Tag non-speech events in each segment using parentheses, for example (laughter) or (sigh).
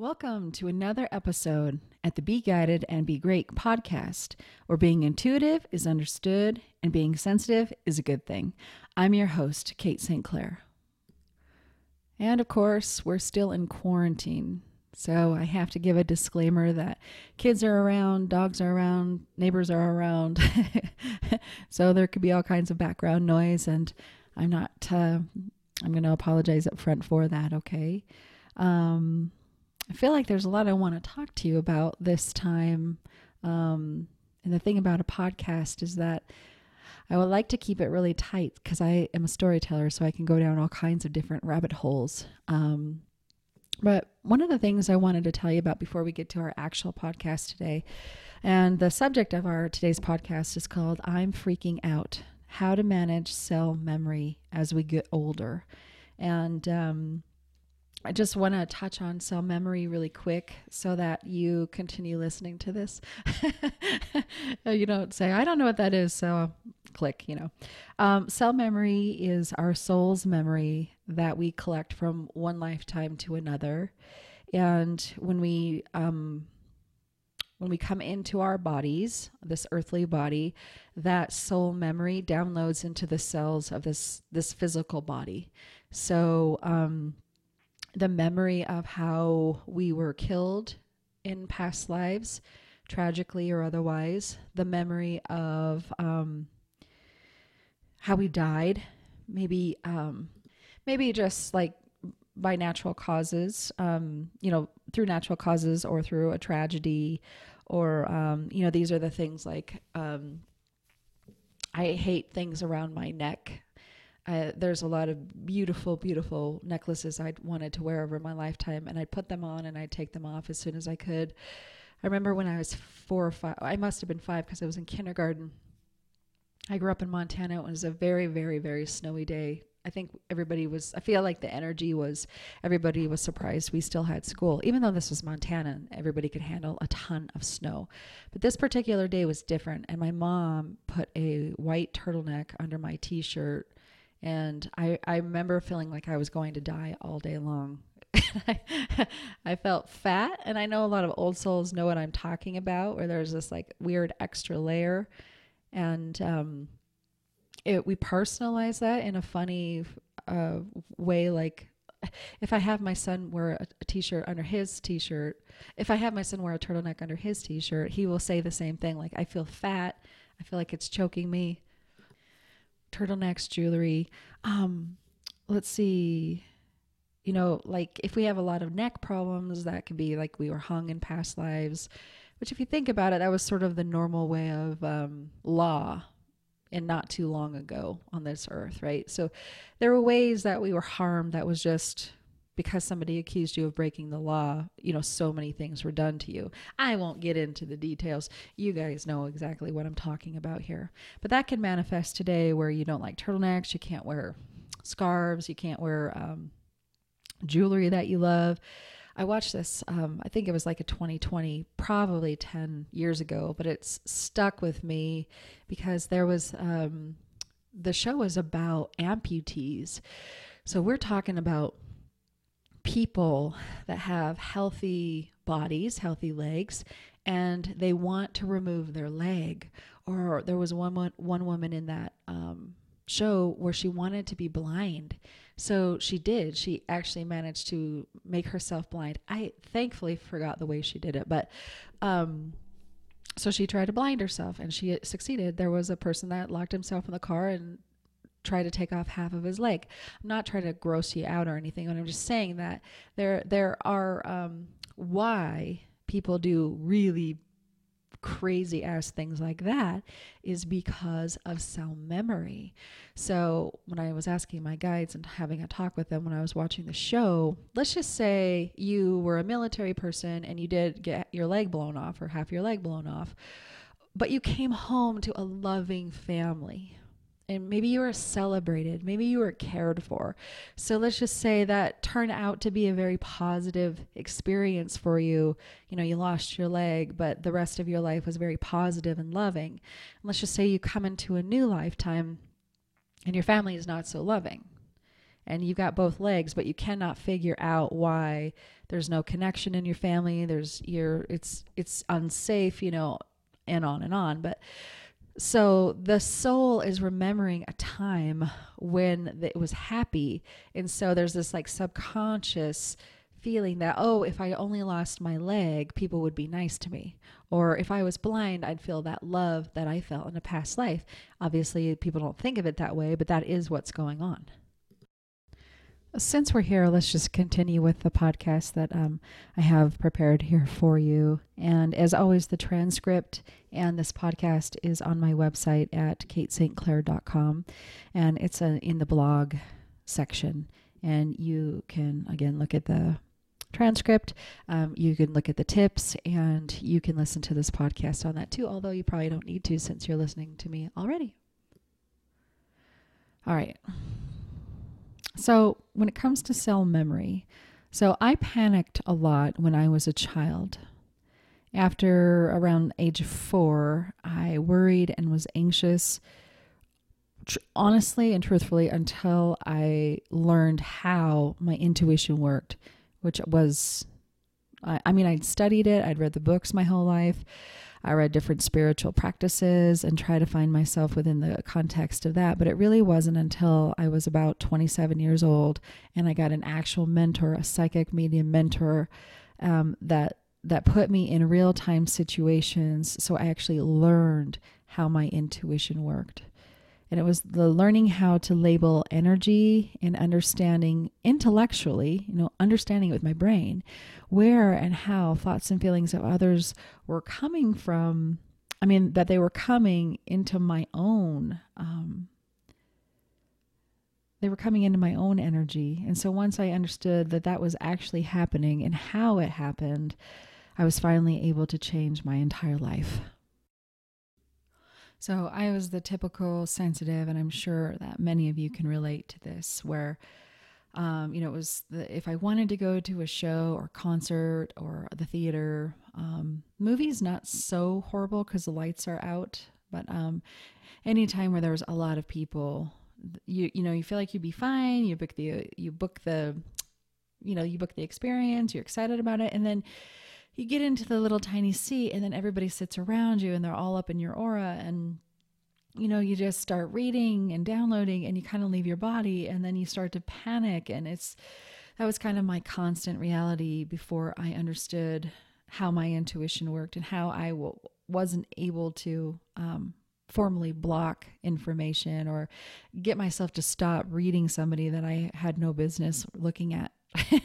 Welcome to another episode at the Be Guided and Be Great podcast, where being intuitive is understood and being sensitive is a good thing. I'm your host, Kate St. Clair. And of course, we're still in quarantine. So I have to give a disclaimer that kids are around, dogs are around, neighbors are around. (laughs) so there could be all kinds of background noise, and I'm not, uh, I'm going to apologize up front for that, okay? Um, I feel like there's a lot I want to talk to you about this time. Um, and the thing about a podcast is that I would like to keep it really tight because I am a storyteller, so I can go down all kinds of different rabbit holes. Um, but one of the things I wanted to tell you about before we get to our actual podcast today, and the subject of our today's podcast is called I'm Freaking Out How to Manage Cell Memory as We Get Older. And um, I just want to touch on cell memory really quick so that you continue listening to this. (laughs) you don't say, I don't know what that is, so click, you know. Um, cell memory is our soul's memory that we collect from one lifetime to another. And when we, um, when we come into our bodies, this earthly body, that soul memory downloads into the cells of this this physical body. So um, the memory of how we were killed in past lives, tragically or otherwise, the memory of um, how we died, maybe um, maybe just like by natural causes, um, you know, through natural causes or through a tragedy, or um, you know, these are the things like um, I hate things around my neck I, there's a lot of beautiful, beautiful necklaces I'd wanted to wear over my lifetime, and I'd put them on and I'd take them off as soon as I could. I remember when I was four or five, I must have been five because I was in kindergarten. I grew up in Montana. It was a very, very, very snowy day. I think everybody was, I feel like the energy was, everybody was surprised we still had school, even though this was Montana everybody could handle a ton of snow. But this particular day was different. And my mom put a white turtleneck under my t shirt and I, I remember feeling like I was going to die all day long. (laughs) I felt fat, and I know a lot of old souls know what I'm talking about, where there's this like weird extra layer, and um, it we personalize that in a funny uh, way. Like if I have my son wear a a t-shirt under his t-shirt, if I have my son wear a turtleneck under his t-shirt, he will say the same thing. Like I feel fat, I feel like it's choking me turtlenecks, jewelry. Um, let's see. You know, like if we have a lot of neck problems, that could be like we were hung in past lives. Which, if you think about it, that was sort of the normal way of um, law and not too long ago on this earth, right? So there were ways that we were harmed that was just because somebody accused you of breaking the law, you know, so many things were done to you. I won't get into the details. You guys know exactly what I'm talking about here. But that can manifest today where you don't like turtlenecks, you can't wear scarves, you can't wear um, jewelry that you love. I watched this, um, I think it was like a 2020, probably 10 years ago, but it's stuck with me because there was, um, the show was about amputees. So we're talking about people that have healthy bodies, healthy legs, and they want to remove their leg. Or there was one one woman in that um, show where she wanted to be blind. So she did. She actually managed to make herself blind. I thankfully forgot the way she did it, but um, so she tried to blind herself and she succeeded. There was a person that locked himself in the car and try to take off half of his leg. I'm not trying to gross you out or anything, but I'm just saying that there there are um, why people do really crazy ass things like that is because of cell memory. So when I was asking my guides and having a talk with them when I was watching the show, let's just say you were a military person and you did get your leg blown off or half your leg blown off, but you came home to a loving family and maybe you were celebrated, maybe you were cared for. So let's just say that turned out to be a very positive experience for you. You know, you lost your leg, but the rest of your life was very positive and loving. And let's just say you come into a new lifetime and your family is not so loving. and you've got both legs, but you cannot figure out why there's no connection in your family. There's you're it's it's unsafe, you know, and on and on. But so the soul is remembering a time when it was happy. And so there's this like subconscious feeling that, oh, if I only lost my leg, people would be nice to me. Or if I was blind, I'd feel that love that I felt in a past life. Obviously, people don't think of it that way, but that is what's going on. Since we're here, let's just continue with the podcast that um, I have prepared here for you. And as always, the transcript and this podcast is on my website at katestclair.com. And it's a, in the blog section. And you can, again, look at the transcript. Um, you can look at the tips and you can listen to this podcast on that too, although you probably don't need to since you're listening to me already. All right. So, when it comes to cell memory, so I panicked a lot when I was a child. After around age four, I worried and was anxious, tr- honestly and truthfully, until I learned how my intuition worked, which was, I, I mean, I'd studied it, I'd read the books my whole life. I read different spiritual practices and try to find myself within the context of that. But it really wasn't until I was about 27 years old and I got an actual mentor, a psychic medium mentor, um, that that put me in real time situations. So I actually learned how my intuition worked. And it was the learning how to label energy and understanding intellectually, you know, understanding it with my brain, where and how thoughts and feelings of others were coming from. I mean, that they were coming into my own, um, they were coming into my own energy. And so once I understood that that was actually happening and how it happened, I was finally able to change my entire life. So I was the typical sensitive, and I'm sure that many of you can relate to this, where, um, you know, it was the, if I wanted to go to a show or concert or the theater, um, movies not so horrible because the lights are out, but um, any time where there was a lot of people, you you know, you feel like you'd be fine. You book the you book the, you know, you book the experience. You're excited about it, and then you get into the little tiny seat and then everybody sits around you and they're all up in your aura and you know you just start reading and downloading and you kind of leave your body and then you start to panic and it's that was kind of my constant reality before i understood how my intuition worked and how I w- wasn't able to um, formally block information or get myself to stop reading somebody that i had no business looking at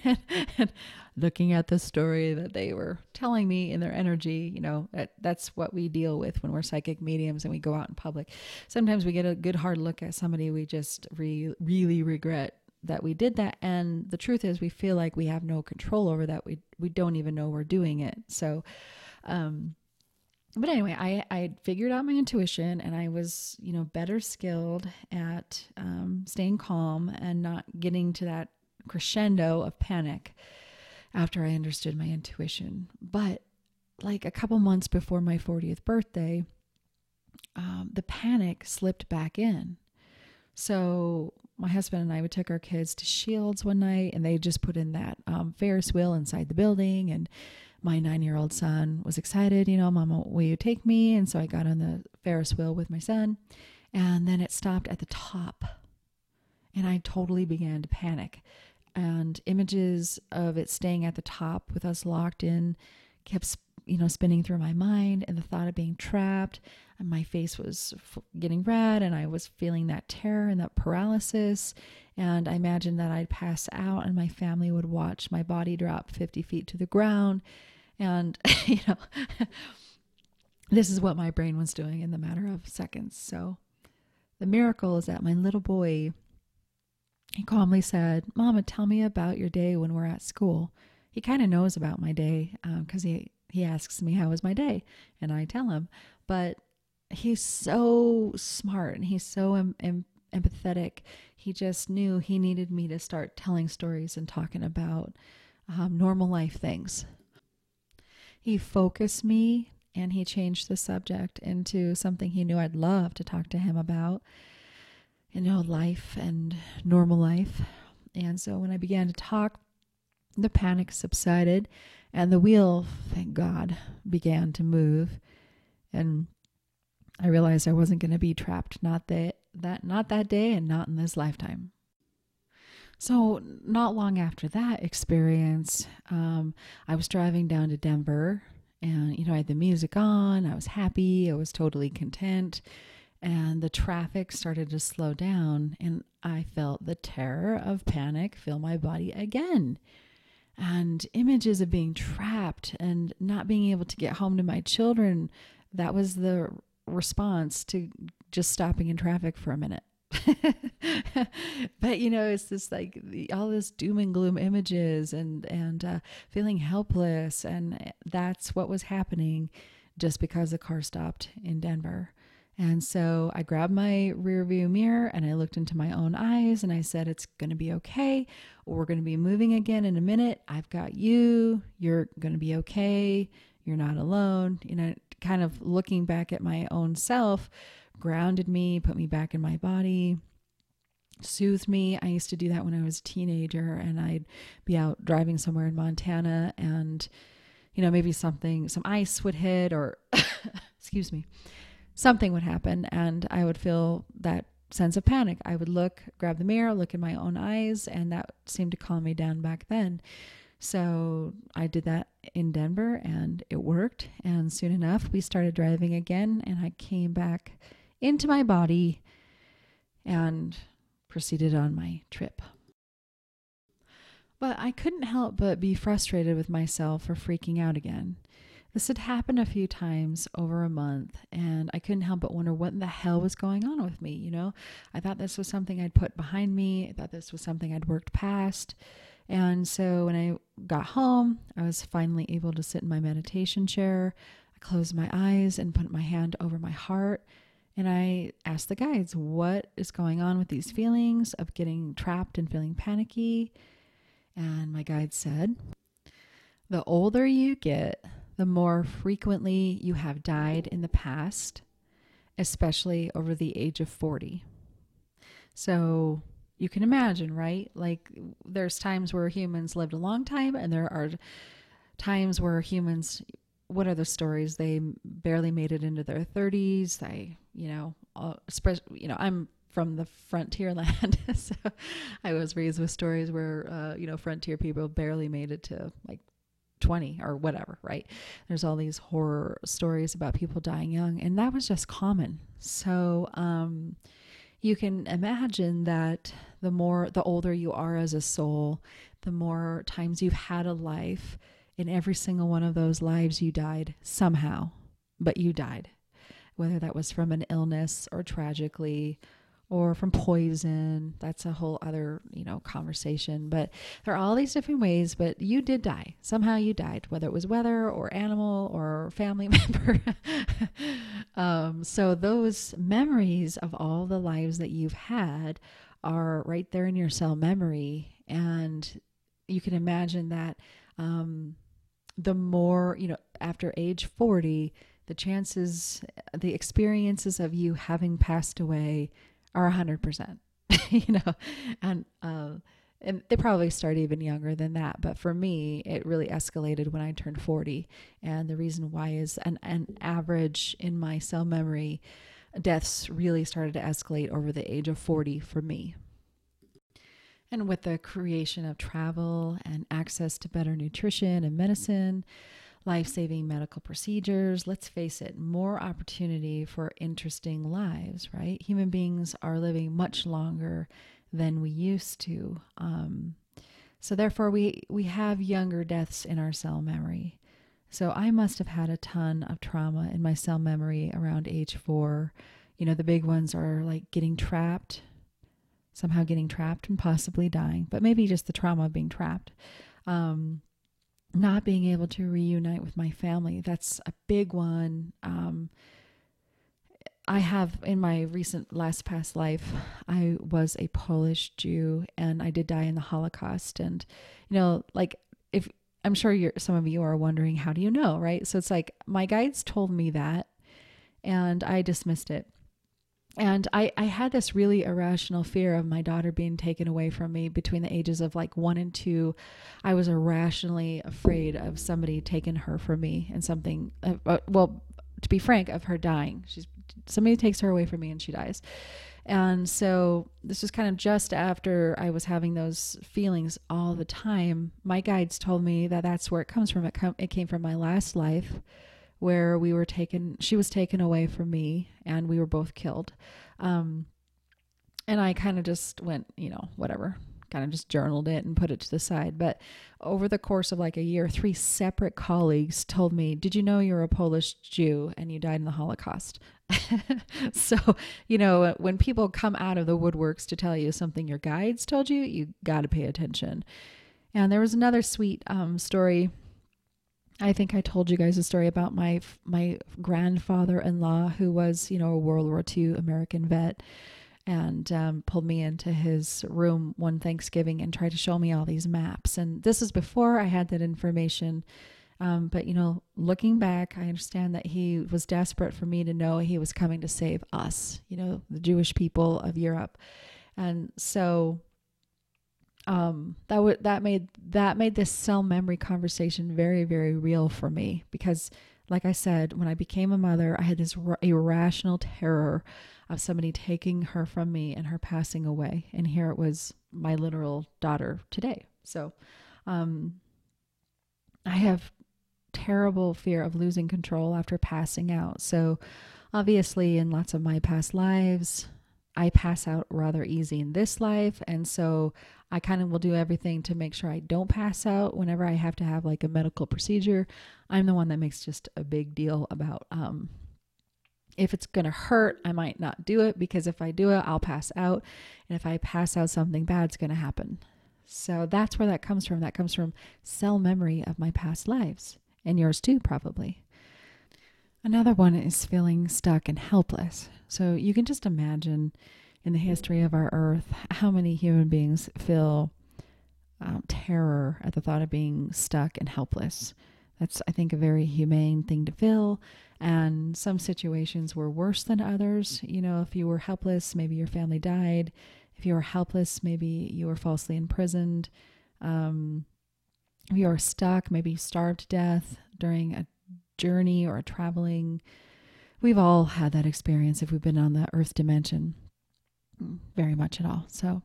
and (laughs) looking at the story that they were telling me in their energy, you know, that, that's what we deal with when we're psychic mediums and we go out in public. Sometimes we get a good hard look at somebody we just re- really regret that we did that. And the truth is we feel like we have no control over that. We we don't even know we're doing it. So um but anyway i i figured out my intuition and i was you know better skilled at um, staying calm and not getting to that crescendo of panic after I understood my intuition. But like a couple months before my 40th birthday, um, the panic slipped back in. So my husband and I would take our kids to Scheels one night, and they just put in that um, Ferris wheel inside the building. And my nine-year-old son was excited, you know, Mama, will you take me? And so I got on the Ferris wheel with my son, and then it stopped at the top, and I totally began to panic and images of it staying at the top with us locked in kept you know spinning through my mind and the thought of being trapped. And my face was getting red and i was feeling that terror and that paralysis. And i imagined that i'd pass out and my family would watch my body drop 50 feet to the ground. And (laughs) you know (laughs) this is what my brain was doing in the matter of seconds. So the miracle is that my little boy he calmly said, Mama, tell me about your day when we're at school. He kind of knows about my day because um, he, he asks me, How was my day? And I tell him. But he's so smart and he's so em- em- empathetic. He just knew he needed me to start telling stories and talking about um, normal life things. He focused me and he changed the subject into something he knew I'd love to talk to him about you know, life and normal life. And so when I began to talk, the panic subsided and the wheel, thank God, began to move. And I realized I wasn't going to be trapped not that that not that day and not in this lifetime. So not long after that experience, um, I was driving down to Denver, and you know I had the music on. I was happy. I was totally content, and the traffic started to slow down, and I felt the terror of panic fill my body again. And images of being trapped and not being able to get home to my children, that was the response to just stopping in traffic for a minute. (laughs) but you know, it's just like the, all this doom and gloom images and and uh, feeling helpless, and that's what was happening just because the car stopped in Denver. And so I grabbed my rear view mirror and I looked into my own eyes and I said, It's going to be okay. We're going to be moving again in a minute. I've got you. You're going to be okay. You're not alone. You know, kind of looking back at my own self grounded me, put me back in my body, soothed me. I used to do that when I was a teenager and I'd be out driving somewhere in Montana and you know, maybe something some ice would hit or (coughs) excuse me. Something would happen and I would feel that sense of panic. I would look, grab the mirror, look in my own eyes, and that seemed to calm me down back then. So I did that in Denver and it worked. And soon enough, we started driving again, and I came back into my body and proceeded on my trip. But I couldn't help but be frustrated with myself for freaking out again. This had happened a few times over a month, and I couldn't help but wonder what the hell was going on with me. You know, I thought this was something I'd put behind me, I thought this was something I'd worked past. And so when I got home, I was finally able to sit in my meditation chair. I closed my eyes and put my hand over my heart. And I asked the guides, what is going on with these feelings of getting trapped and feeling panicky? And my guide said, the older you get, the more frequently you have died in the past, especially over the age of 40. So you can imagine, right? Like there's times where humans lived a long time, and there are times where humans, what are the stories? They barely made it into their 30s. They, you know, you know, I'm from the frontier (laughs) land, so I was raised with stories where, uh, you know, frontier people barely made it to like 20 or whatever, right? There's all these horror stories about people dying young, and that was just common. So, um, you can imagine that the more the older you are as a soul, the more times you've had a life. In every single one of those lives, you died somehow, but you died, whether that was from an illness or tragically or from poison. That's a whole other, you know, conversation. But there are all these different ways, but you did die. Somehow you died, whether it was weather or animal or family (laughs) member. um, so those memories of all the lives that you've had are right there in your cell memory. And you can imagine that um, the more, you know, after age 40, the chances, the experiences of you having passed away are 100%, (laughs) you know, and, uh, and they probably start even younger than that. But for me, it really escalated when I turned 40. And the reason why is an, an average in my cell memory, deaths really started to escalate over the age of 40 for me. And with the creation of travel and access to better nutrition and medicine, life saving medical procedures. Let's face it, more opportunity for interesting lives, right? Human beings are living much longer than we used to. Um, so therefore, we, we have younger deaths in our cell memory. So I must have had a ton of trauma in my cell memory around age four. You know, the big ones are like getting trapped, somehow getting trapped and possibly dying, but maybe just the trauma of being trapped. Um, not being able to reunite with my family. That's a big one. Um, I have in my recent last past life, I was a Polish Jew and I did die in the Holocaust. And, you know, like if I'm sure you're, some of you are wondering, how do you know? Right. So it's like my guides told me that and I dismissed it. And I, I had this really irrational fear of my daughter being taken away from me between the ages of like one and two. I was irrationally afraid of somebody taking her from me and something, uh, uh, well, to be frank, of her dying. She's somebody takes her away from me and she dies. And so this was kind of just after I was having those feelings all the time. My guides told me that that's where it comes from. It, com- it came from my last life where we were taken, she was taken away from me and we were both killed. Um, and I kind of just went, you know, whatever, kind of just journaled it and put it to the side. But over the course of like a year, three separate colleagues told me, Did you know you're a Polish Jew and you died in the Holocaust? (laughs) so, you know, when people come out of the woodworks to tell you something your guides told you, you got to pay attention. And there was another sweet um, story I think I told you guys a story about my my grandfather-in-law who was, you know, a World War II American vet and um, pulled me into his room one Thanksgiving and tried to show me all these maps. And this is before I had that information. Um, but, you know, looking back, I understand that he was desperate for me to know he was coming to save us, you know, the Jewish people of Europe. And so um, that would that made that made this cell memory conversation very very real for me because like I said when I became a mother I had this irrational terror of somebody taking her from me and her passing away. And here it was my literal daughter today. So um, I have terrible fear of losing control after passing out. So obviously in lots of my past lives I pass out rather easy in this life. And so I kind of will do everything to make sure I don't pass out whenever I have to have like a medical procedure. I'm the one that makes just a big deal about um, if it's going to hurt, I might not do it because if I do it, I'll pass out. And if I pass out, something bad's going to happen. So that's where that comes from. That comes from cell memory of my past lives and yours too, probably. Another one is feeling stuck and helpless. So you can just imagine in the history of our earth how many human beings feel um, terror at the thought of being stuck and helpless. That's, I think, a very humane thing to feel. And some situations were worse than others. You know, if you were helpless, maybe your family died. If you were helpless, maybe you were falsely imprisoned. Um, if you were stuck, maybe you starved to death during a journey or a traveling. We've all had that experience if we've been on the earth dimension, very much at all. So,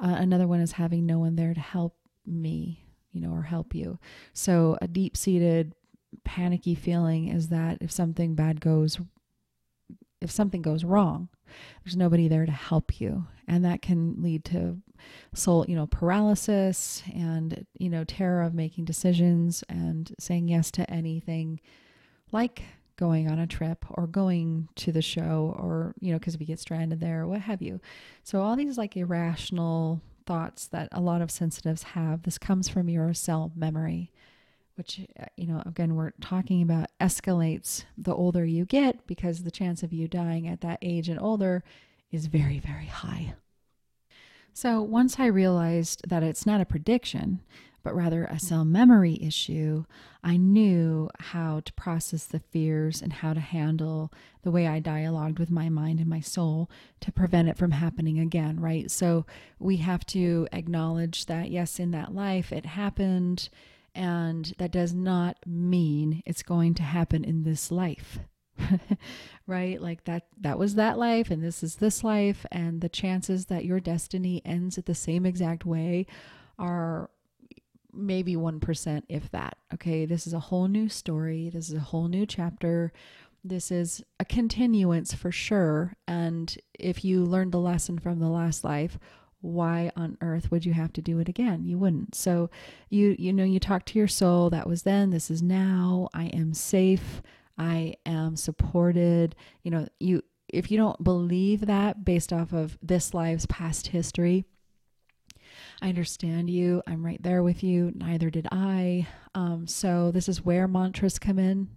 uh, another one is having no one there to help me, you know, or help you. So, a deep seated panicky feeling is that if something bad goes, if something goes wrong, there's nobody there to help you. And that can lead to soul, you know, paralysis and, you know, terror of making decisions and saying yes to anything like going on a trip or going to the show or, you know, because we get stranded there or what have you. So, all these like irrational thoughts that a lot of sensitives have, this comes from your cell memory, which, uh, you know, again, we're talking about escalates the older you get because the chance of you dying at that age and older is very, very high. So, once I realized that it's not a prediction, but rather a cell memory issue, I knew how to process the fears and how to handle the way I dialogued with my mind and my soul to prevent it from happening again, right? So we have to acknowledge that, yes, in that life it happened, and that does not mean it's going to happen in this life. (laughs) right like that that was that life and this is this life and the chances that your destiny ends at the same exact way are maybe 1%, if that. Okay, this is a whole new story. This is a whole new chapter. This is a continuance for sure. And if you learned the lesson from the last life, why on earth would you have to do it again you wouldn't so you you know you talk to your soul that was then this is now i am safe i am supported you know you if you don't believe that based off of this life's past history I understand you. I'm right there with you. Neither did I. Um, so, this is where mantras come in.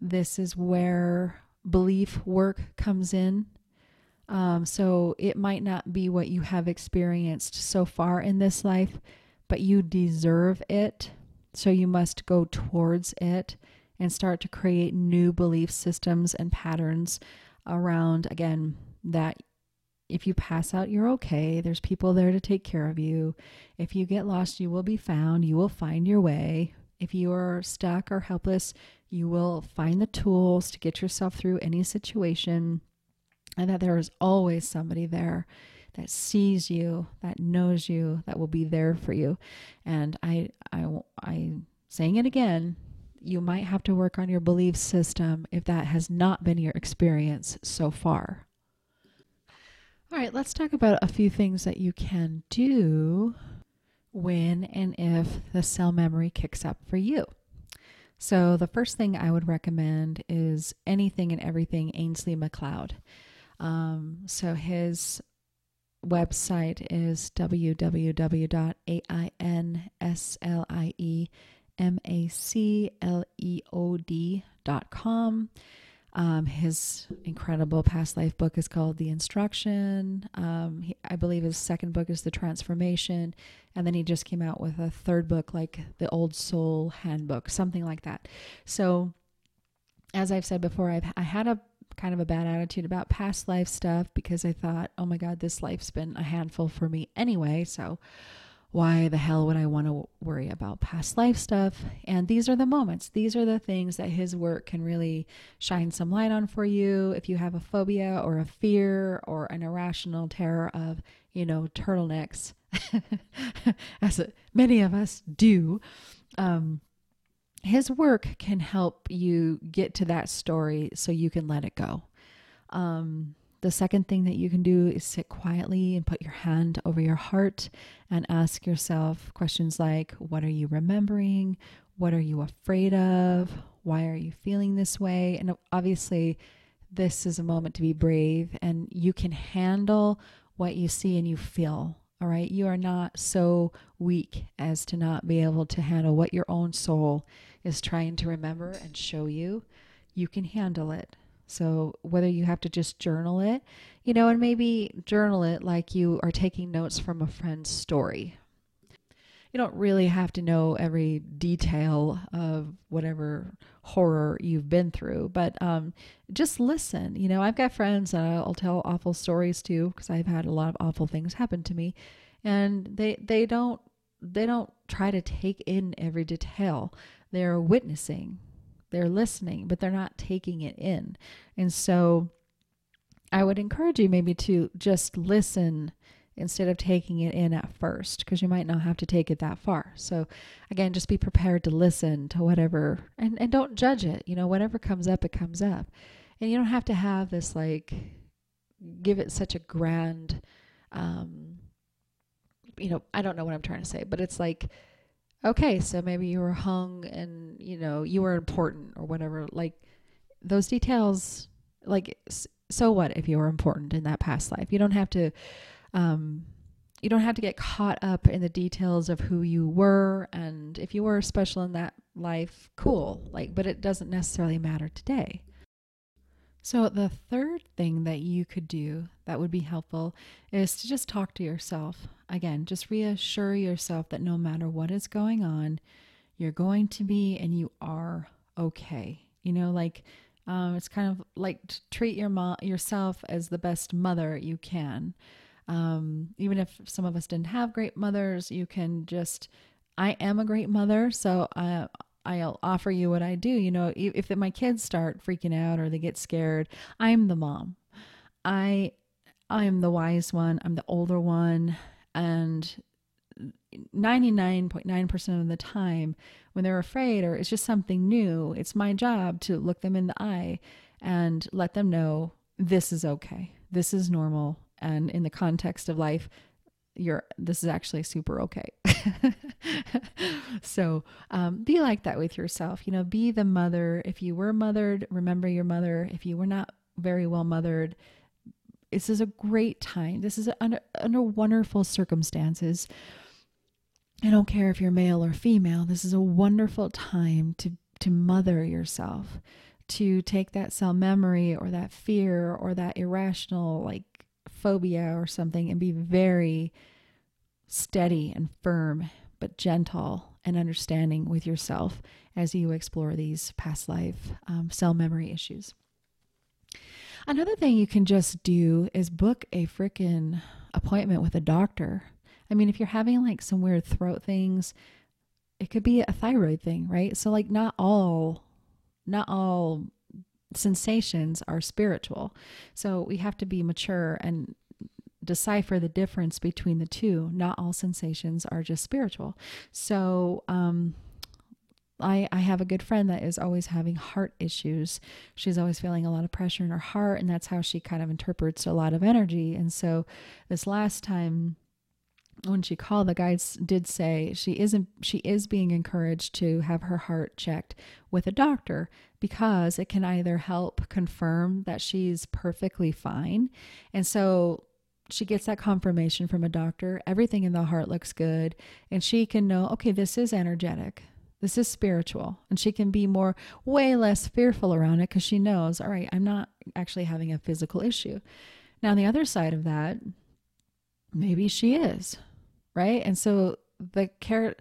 This is where belief work comes in. Um, so, it might not be what you have experienced so far in this life, but you deserve it. So, you must go towards it and start to create new belief systems and patterns around, again, that if you pass out, you're okay. There's people there to take care of you. If you get lost, you will be found. You will find your way. If you are stuck or helpless, you will find the tools to get yourself through any situation. And that there is always somebody there that sees you, that knows you, that will be there for you. And I, I, I, saying it again, you might have to work on your belief system if that has not been your experience so far. All right, let's talk about a few things that you can do when and if the cell memory kicks up for you. So, the first thing I would recommend is anything and everything Ainslie MacLeod. Um, so, his website is www.ainsliemacleod.com. Um, his incredible past life book is called The Instruction. Um, he, I believe his second book is The Transformation. And then he just came out with a third book, like The Old Soul Handbook, something like that. So, as I've said before, I've I had a kind of a bad attitude about past life stuff because I thought, oh my God, this life's been a handful for me anyway. So, why the hell would I want to worry about past life stuff? And these are the moments, these are the things that his work can really shine some light on for you. If you have a phobia or a fear or an irrational terror of, you know, turtlenecks, (laughs) as many of us do, um, his work can help you get to that story so you can let it go. Um, the second thing that you can do is sit quietly and put your hand over your heart and ask yourself questions like What are you remembering? What are you afraid of? Why are you feeling this way? And obviously, this is a moment to be brave and you can handle what you see and you feel. All right. You are not so weak as to not be able to handle what your own soul is trying to remember and show you. You can handle it. So, whether you have to just journal it, you know, and maybe journal it like you are taking notes from a friend's story. You don't really have to know every detail of whatever horror you've been through, but um, just listen. You know, I've got friends that I'll tell awful stories to because I've had a lot of awful things happen to me, and they they don't they don't try to take in every detail. They're witnessing they're listening, but they're not taking it in. And so I would encourage you maybe to just listen instead of taking it in at first because you might not have to take it that far. So again, just be prepared to listen to whatever and, and don't judge it. You know, whatever comes up, it comes up. And you don't have to have this like give it such a grand um you know, I don't know what I'm trying to say, but it's like okay, so maybe you were hung and, you know, you were important or whatever. Like those details, like, so what if you were important in that past life? You don't have to, um, you don't have to get caught up in the details of who you were. And if you were special in that life, cool. Like, but it doesn't necessarily matter today. So, the third thing that you could do that would be helpful is to just talk to yourself. Again, just reassure yourself that no matter what is going on, you're going to be and you are okay. You know, like um, it's kind of like treat your mom yourself as the best mother you can. Um, even if some of us didn't have great mothers, you can just. I am a great mother, so I, I'll offer you what I do. You know, if, if my kids start freaking out or they get scared, I'm the mom. I I'm the wise one. I'm the older one, and 99.9% of the time when they're afraid or it's just something new, it's my job to look them in the eye and let them know this is okay. This is normal. And in the context of life, you're this is actually super okay (laughs) so um, be like that with yourself you know be the mother if you were mothered remember your mother if you were not very well mothered this is a great time this is under, under wonderful circumstances i don't care if you're male or female this is a wonderful time to to mother yourself to take that cell memory or that fear or that irrational like phobia or something and be very steady and firm, but gentle and understanding with yourself as you explore these past life um, cell memory issues. Another thing you can just do is book a freaking appointment with a doctor. I mean, if you're having like some weird throat things, it could be a thyroid thing, right? So like not all not all sensations are spiritual. So we have to be mature and decipher the difference between the two. Not all sensations are just spiritual. So, um, I, I have a good friend that is always having heart issues. She's always feeling a lot of pressure in her heart, and that's how she kind of interprets a lot of energy. And so, this last time when she called, the guides did say she isn't she is being encouraged to have her heart checked with a doctor because it can either help confirm that she's perfectly fine. And so she gets that confirmation from a doctor. Everything in the heart looks good. And she can know, okay, this is energetic. This is spiritual. And she can be more, way less fearful around it because she knows, all right, I'm not actually having a physical issue. Now, on the other side of that, maybe she is, right? And so the care,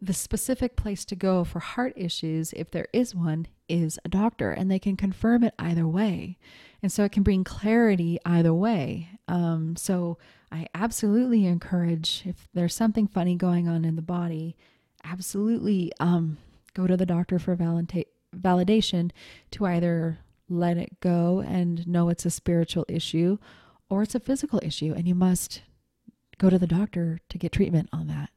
the specific place to go for heart issues, if there is one, is a doctor, and they can confirm it either way. And so it can bring clarity either way. Um, so I absolutely encourage if there's something funny going on in the body, absolutely um, go to the doctor for valenta- validation to either let it go and know it's a spiritual issue or it's a physical issue, and you must go to the doctor to get treatment on that.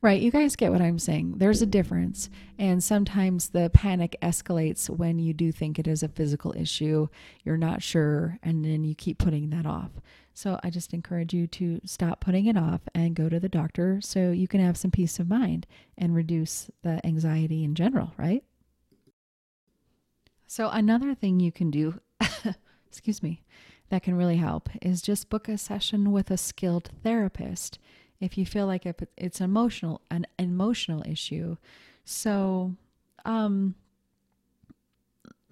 Right, you guys get what I'm saying. There's a difference, and sometimes the panic escalates when you do think it is a physical issue, you're not sure, and then you keep putting that off. So I just encourage you to stop putting it off and go to the doctor so you can have some peace of mind and reduce the anxiety in general, right? So another thing you can do, (laughs) excuse me, that can really help is just book a session with a skilled therapist if you feel like it's emotional an emotional issue so um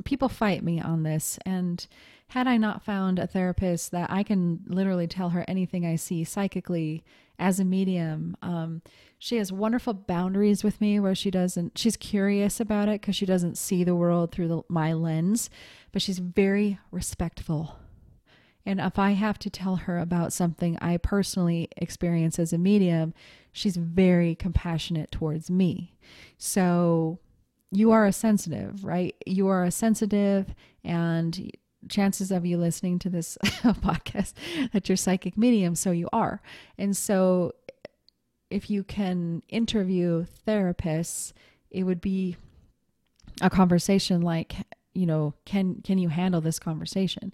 people fight me on this and had i not found a therapist that i can literally tell her anything i see psychically as a medium um, she has wonderful boundaries with me where she doesn't she's curious about it because she doesn't see the world through the, my lens but she's very respectful and if I have to tell her about something I personally experience as a medium, she's very compassionate towards me. So you are a sensitive, right? You are a sensitive, and chances of you listening to this (laughs) podcast that you're psychic medium, so you are. And so if you can interview therapists, it would be a conversation like, you know, can can you handle this conversation?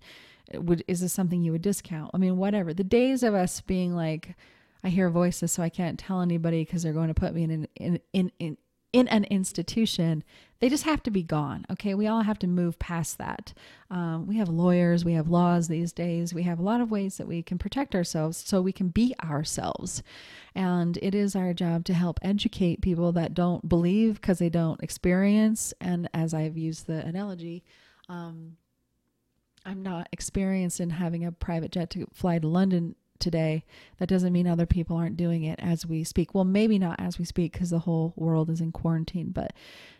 would is this something you would discount? I mean, whatever. The days of us being like, I hear voices, so I can't tell anybody because they're going to put me in an in, in in in an institution. They just have to be gone. Okay, we all have to move past that. Um, we have lawyers, we have laws these days. We have a lot of ways that we can protect ourselves so we can be ourselves. And it is our job to help educate people that don't believe because they don't experience. And as I've used the analogy, um, I'm not experienced in having a private jet to fly to London today. That doesn't mean other people aren't doing it as we speak. Well, maybe not as we speak because the whole world is in quarantine, but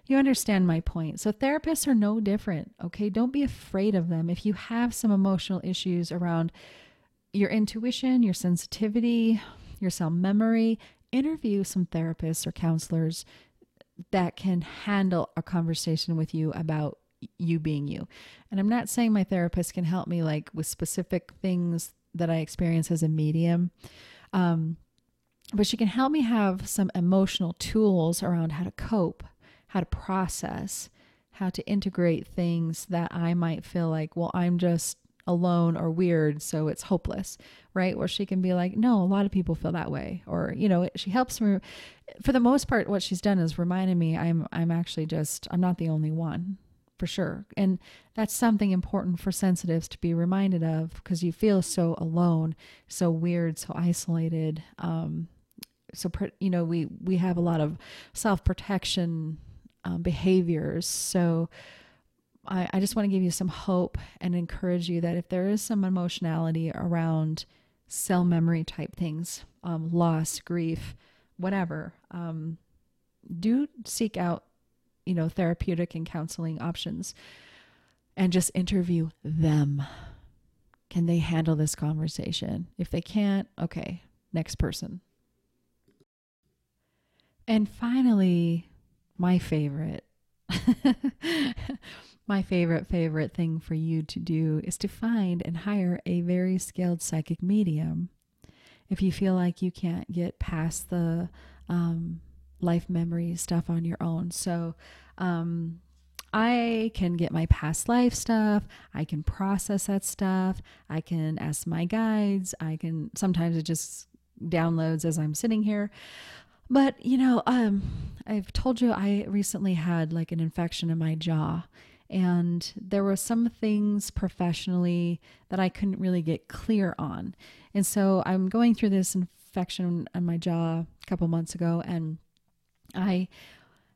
you understand my point. So, therapists are no different. Okay. Don't be afraid of them. If you have some emotional issues around your intuition, your sensitivity, your cell memory, interview some therapists or counselors that can handle a conversation with you about you being you. And I'm not saying my therapist can help me like with specific things that I experience as a medium. Um, but she can help me have some emotional tools around how to cope, how to process, how to integrate things that I might feel like, well, I'm just alone or weird, so it's hopeless, right? Where she can be like, no, a lot of people feel that way, or you know, she helps me. For the most part, what she's done is reminded me I'm I'm actually just I'm not the only one for sure. And that's something important for sensitives to be reminded of because you feel so alone, so weird, so isolated. Um, so you know we we have a lot of self protection um, behaviors. So I, I just want to give you some hope and encourage you that if there is some emotionality around cell memory type things, um, loss, grief, whatever, um, do seek out you know, therapeutic and counseling options. and just interview them. Can they handle this conversation? If they can't, okay, next person. And finally, my favorite, (laughs) my favorite, favorite thing for you to do is to find and hire a very skilled psychic medium. If you feel like you can't get past the um, life memory stuff on your own. So, um, I can get my past life stuff. I can process that stuff. I can ask my guides. I can sometimes it just downloads as I'm sitting here. But, you know, um, I've told you I recently had like an infection in my jaw. And there were some things professionally that I couldn't really get clear on. And so I'm going through this infection on my jaw a couple months ago, and I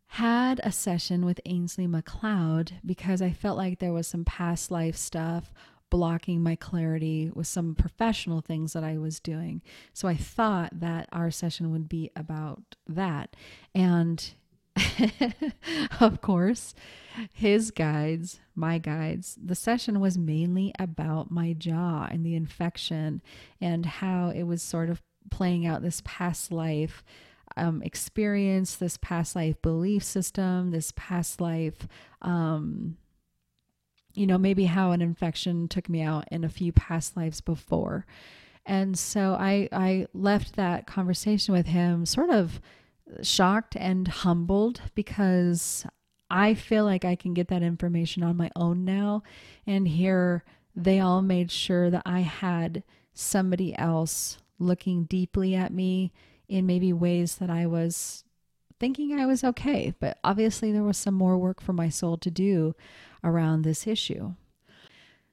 had a session with Ainslie MacLeod because I felt like there was some past life stuff blocking my clarity with some professional things that I was doing. So I thought that our session would be about that. And (laughs) of course, his guides, my guides, the session was mainly about my jaw and the infection and how it was sort of playing out this past life um, experience, this past life belief system, this past life um, you know, maybe how an infection took me out in a few past lives before. And so I I left that conversation with him sort of shocked and humbled because I feel like I can get that information on my own now. And here they all made sure that I had somebody else looking deeply at me in maybe ways that I was thinking I was okay. But obviously, there was some more work for my soul to do around this issue.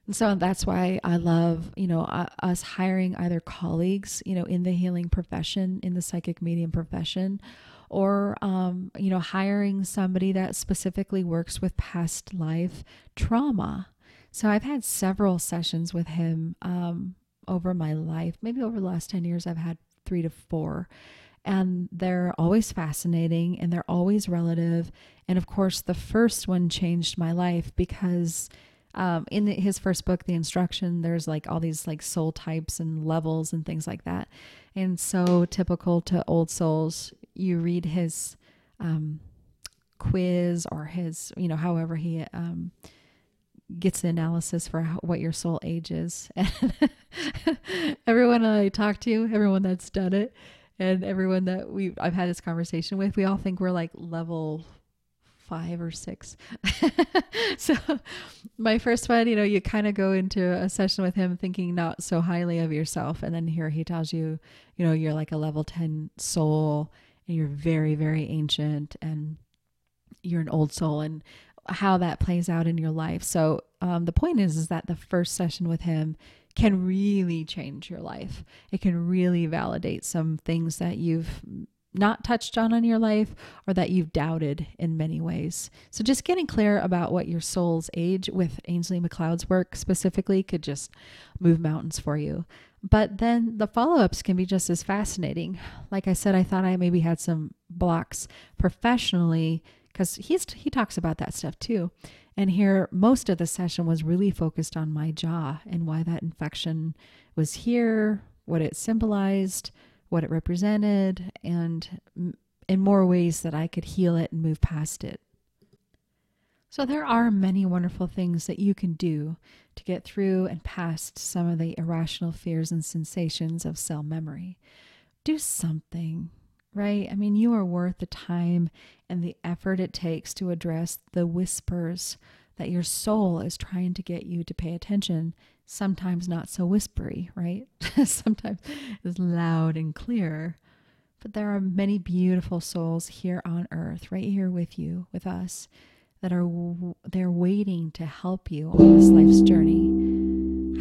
And so that's why I love, you know, uh, us hiring either colleagues, you know, in the healing profession, in the psychic medium profession, or, um, you know, hiring somebody that specifically works with past life trauma. So I've had several sessions with him um, over my life. Maybe over the last 10 years, I've had three to four and they're always fascinating and they're always relative. And of course, the first one changed my life because um, in his first book, The Instruction, there's like all these like soul types and levels and things like that. And so typical to old souls, you read his um, quiz or his, you know, however he um, gets the analysis for how, what your soul age is. (laughs) And everyone I talk to, everyone that's done it, and everyone that we I've had this conversation with, we all think we're like level five or six. (laughs) so my first one, you know, you kind of go into a session with him thinking not so highly of yourself. And then here he tells you, you know, you're like a level 10 soul and you're very, very ancient and you're an old soul and how that plays out in your life. So um, the point is, is that the first session with him, can really change your life. It can really validate some things that you've not touched on in your life or that you've doubted in many ways. So just getting clear about what your soul's age with Ainslie MacLeod's work specifically could just move mountains for you. But then the follow-ups can be just as fascinating. Like I said, I thought I maybe had some blocks professionally because he's he talks about that stuff too. And here, most of the session was really focused on my jaw and why that infection was here, what it symbolized, what it represented, and in more ways that I could heal it and move past it. So, there are many wonderful things that you can do to get through and past some of the irrational fears and sensations of cell memory. Do something, right? I mean, you are worth the time and the effort it takes to address the whispers that your soul is trying to get you to pay attention. Sometimes not so whispery, right? (laughs) Sometimes it's loud and clear. But there are many beautiful souls here on earth, right here with you, with us, that are they're waiting to help you on this life's journey.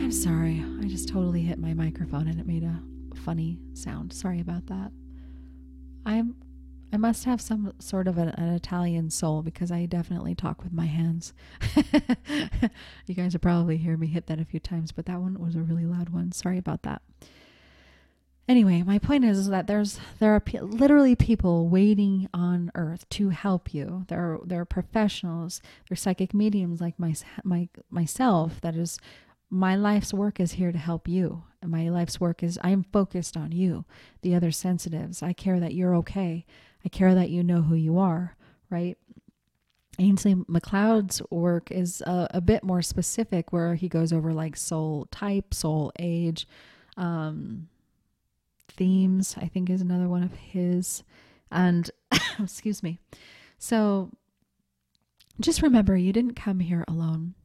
I'm sorry, I just totally hit my microphone and it made a funny sound. Sorry about that. I'm I must have some sort of an, an, Italian soul because I definitely talk with my hands. (laughs) you guys will probably hear me hit that a few times, but that one was a really loud one. Sorry about that. Anyway, my point is, that there's there are pe- literally people waiting on earth to help you. There are there are professionals, there are psychic mediums like my my myself that is my life's work is here to help you. And my life's work is I am focused on you, the other sensitives. I care that you're okay. I care that you know who you are, right? Ainslie MacLeod's work is a, a, bit more specific, where he goes over like soul type, soul age, um, themes. I think is another one of his, and (coughs) excuse me. So just remember, you didn't come here alone.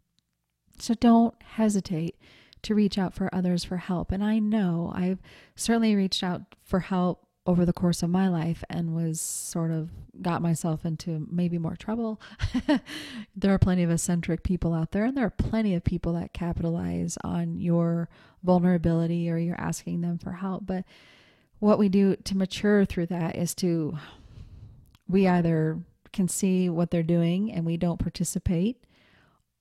So don't hesitate to reach out for others for help. And I know I've certainly reached out for help over the course of my life and was sort of got myself into maybe more trouble. (laughs) there are plenty of eccentric people out there, and there are plenty of people that capitalize on your vulnerability or you're asking them for help. But what we do to mature through that is to, we either can see what they're doing and we don't participate.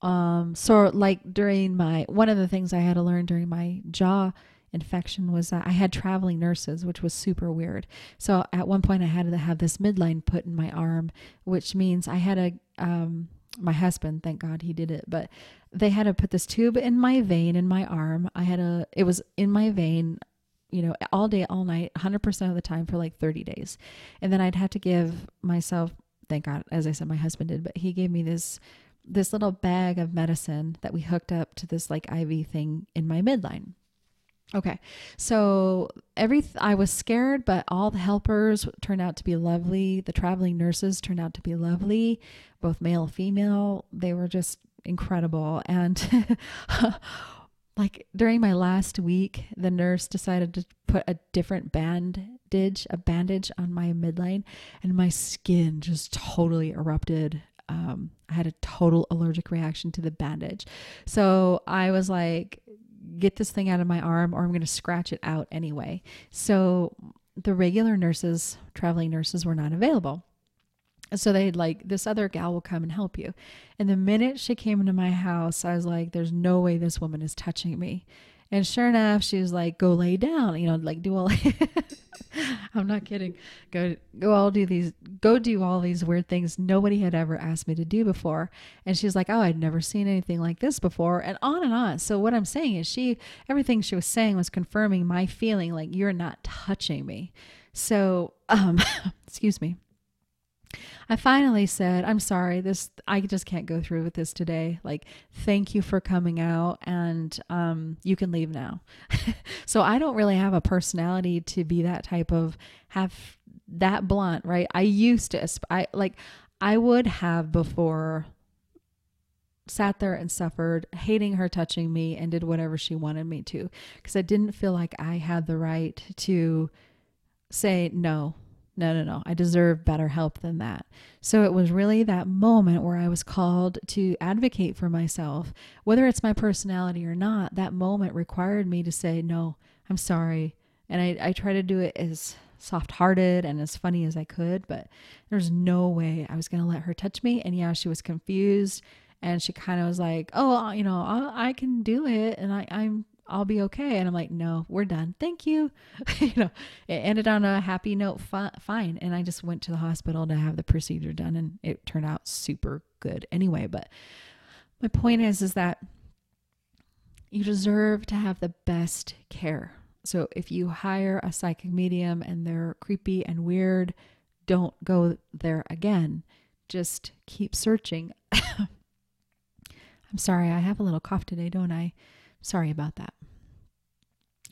Um, so like during my, one of the things I had to learn during my jaw infection was that I had traveling nurses, which was super weird. So at one point, I had to have this midline put in my arm, which means I had a, um, my husband, thank God he did it, but they had to put this tube in my vein in my arm. I had a, it was in my vein, you know, all day, all night, 100% of the time for like 30 days. And then I'd have to give myself, thank God, as I said, my husband did, but he gave me this this little bag of medicine that we hooked up to this like IV thing in my midline. Okay. So every th- I was scared, but all the helpers turned out to be lovely. The traveling nurses turned out to be lovely, both male and female. They were just incredible. And (laughs) like during my last week, the nurse decided to put a different bandage, a bandage on my midline, and my skin just totally erupted. Um, I had a total allergic reaction to the bandage. So I was like, get this thing out of my arm or I'm going to scratch it out anyway. So the regular nurses, traveling nurses, were not available. So they'd like, this other gal will come and help you. And the minute she came into my house, I was like, there's no way this woman is touching me. And sure enough, she was like, "Go lay down," you know, like do all. (laughs) I'm not kidding. Go, go all do these. Go do all these weird things nobody had ever asked me to do before. And she's like, "Oh, I'd never seen anything like this before," and on and on. So what I'm saying is, she everything she was saying was confirming my feeling, like you're not touching me. So, um, (laughs) excuse me. I finally said, I'm sorry, this I just can't go through with this today. Like, thank you for coming out and um you can leave now. (laughs) so I don't really have a personality to be that type of have that blunt, right? I used to I like I would have before sat there and suffered, hating her touching me and did whatever she wanted me to because I didn't feel like I had the right to say no no, no, no. I deserve better help than that. So it was really that moment where I was called to advocate for myself. Whether it's my personality or not, that moment required me to say, no, I'm sorry. And I, I try to do it as soft hearted and as funny as I could, but there's no way I was going to let her touch me. And yeah, she was confused and she kind of was like, oh, you know, I, I can do it. And I, I'm I'll be okay. And I'm like, no, we're done. Thank you. (laughs) you know, it ended on a happy note. Fi- fine. And I just went to the hospital to have the procedure done and it turned out super good anyway. But my point is, is that you deserve to have the best care. So if you hire a psychic medium and they're creepy and weird, don't go there again. Just keep searching. (coughs) I'm sorry, I have a little cough today, don't I? Sorry about that.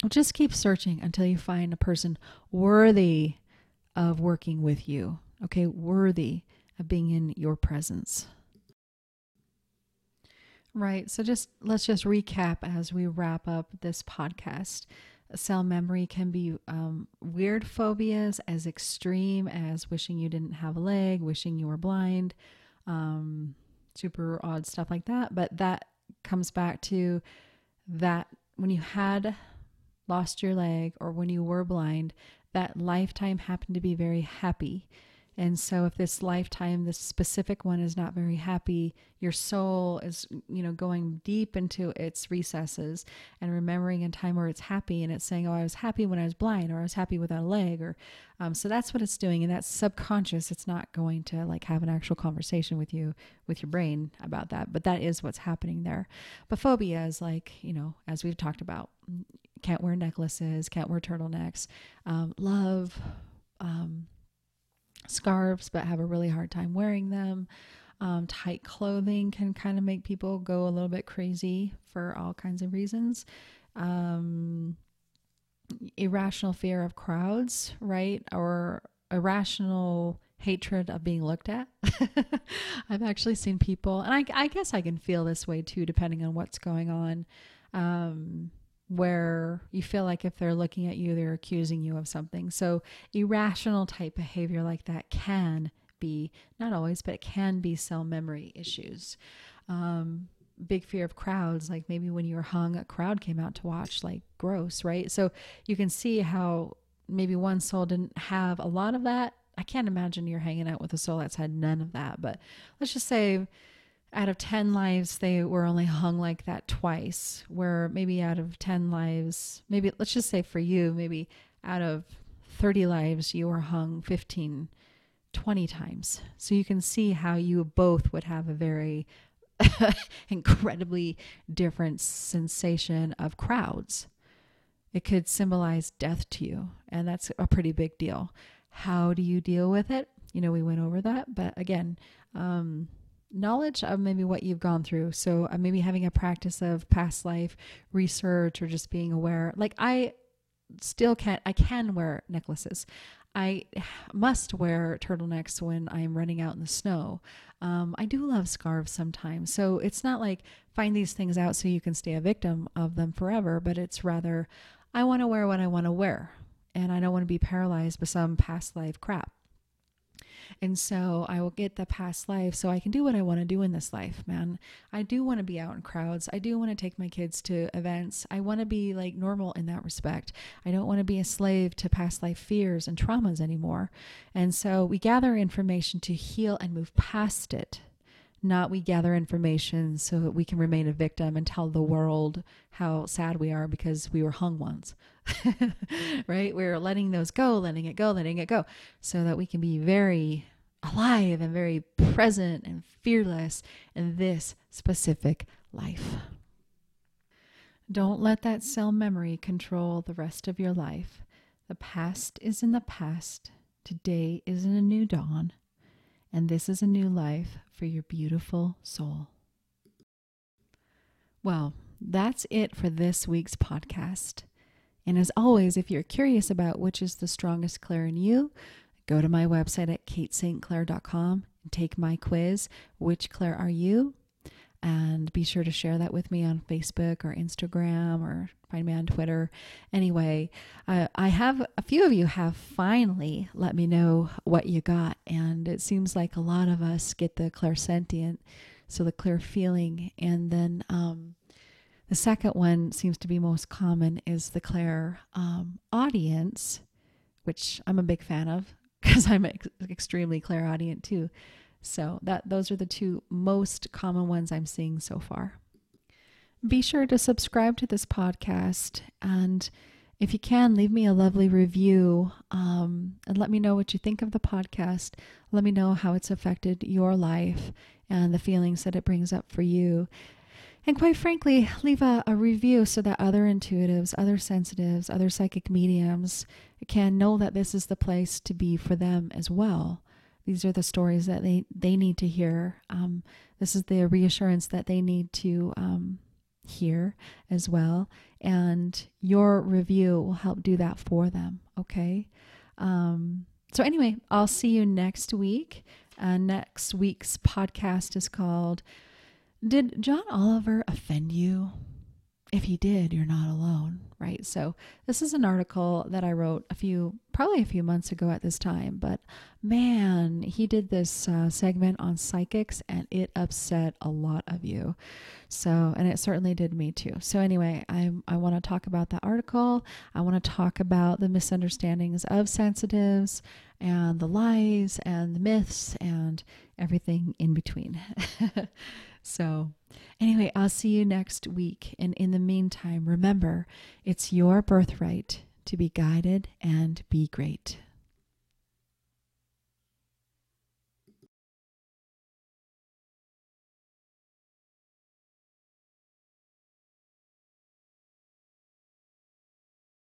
Just keep searching until you find a person worthy of working with you. Okay, worthy of being in your presence. Right. So just let's just recap as we wrap up this podcast. Cell memory can be um, weird phobias as extreme as wishing you didn't have a leg, wishing you were blind, um, super odd stuff like that. But that comes back to that when you had lost your leg or when you were blind, that lifetime happened to be very happy. And so if this lifetime, this specific one is not very happy, your soul is, you know, going deep into its recesses and remembering a time where it's happy and it's saying, oh, I was happy when I was blind or I was happy without a leg. Or um, so that's what it's doing. And that's subconscious. It's not going to like have an actual conversation with you, with your brain about that. But that is what's happening there. But phobia is like, you know, as we've talked about, can't wear necklaces, can't wear turtlenecks, um, love, um, scarves, but have a really hard time wearing them. Um, tight clothing can kind of make people go a little bit crazy for all kinds of reasons. Um, irrational fear of crowds, right? Or irrational hatred of being looked at. (laughs) I've actually seen people, and I, I, guess I can feel this way too, depending on what's going on. Um, where you feel like if they're looking at you, they're accusing you of something. So, irrational type behavior like that can be, not always, but it can be cell memory issues. Um, big fear of crowds, like maybe when you were hung, a crowd came out to watch, like gross, right? So, you can see how maybe one soul didn't have a lot of that. I can't imagine you're hanging out with a soul that's had none of that, but let's just say out of 10 lives, they were only hung like that twice, where maybe out of 10 lives, maybe let's just say for you, maybe out of 30 lives, you were hung 15, 20 times. So you can see how you both would have a very (laughs) incredibly different sensation of crowds. It could symbolize death to you, and that's a pretty big deal. How do you deal with it? You know, we went over that, but again, um, knowledge of maybe what you've gone through. So uh, maybe having a practice of past life research or just being aware. Like I still can't, I can wear necklaces. I must wear turtlenecks when I'm running out in the snow. Um, I do love scarves sometimes. So it's not like find these things out so you can stay a victim of them forever, but it's rather, I want to wear what I want to wear. And I don't want to be paralyzed by some past life crap. And so I will get the past life so I can do what I want to do in this life, man. I do want to be out in crowds. I do want to take my kids to events. I want to be like normal in that respect. I don't want to be a slave to past life fears and traumas anymore. And so we gather information to heal and move past it not we gather information so that we can remain a victim and tell the world how sad we are because we were hung once. (laughs) right? We're letting those go, letting it go, letting it go, so that we can be very alive and very present and fearless in this specific life. Don't let that cell memory control the rest of your life. The past is in the past. Today is in a new dawn. And this is a new life for your beautiful soul. Well, that's it for this week's podcast. And as always, if you're curious about which is the strongest Claire in you, go to my website at katestclair.com and take my quiz, Which Claire Are You? And be sure to share that with me on Facebook or Instagram or find me on Twitter. Anyway, uh, I have a few of you have finally let me know what you got. And it seems like a lot of us get the clairsentient, so the clear feeling. And then, um, the second one seems to be most common is the Claire um, audience, which I'm a big fan of (laughs) because I'm ex- extremely clairaudient too. So that those are the two most common ones I'm seeing so far. Be sure to subscribe to this podcast and if you can, leave me a lovely review um, and let me know what you think of the podcast. Let me know how it's affected your life and the feelings that it brings up for you. And quite frankly, leave a, a review so that other intuitives, other sensitives, other psychic mediums can know that this is the place to be for them as well. These are the stories that they, they need to hear. Um, this is the reassurance that they need to um, hear as well. And your review will help do that for them. Okay. Um, so, anyway, I'll see you next week. Uh, next week's podcast is called did John Oliver offend you? If he did, you're not alone, right? So, this is an article that I wrote a few, probably a few months ago at this time, but man, he did this uh, segment on psychics and it upset a lot of you. So, and it certainly did me too. So, anyway, I, I want to talk about that article. I want to talk about the misunderstandings of sensitives and the lies and the myths and everything in between. (laughs) so, anyway, I'll see you next week. And in the meantime, remember it's your birthright to be guided and be great.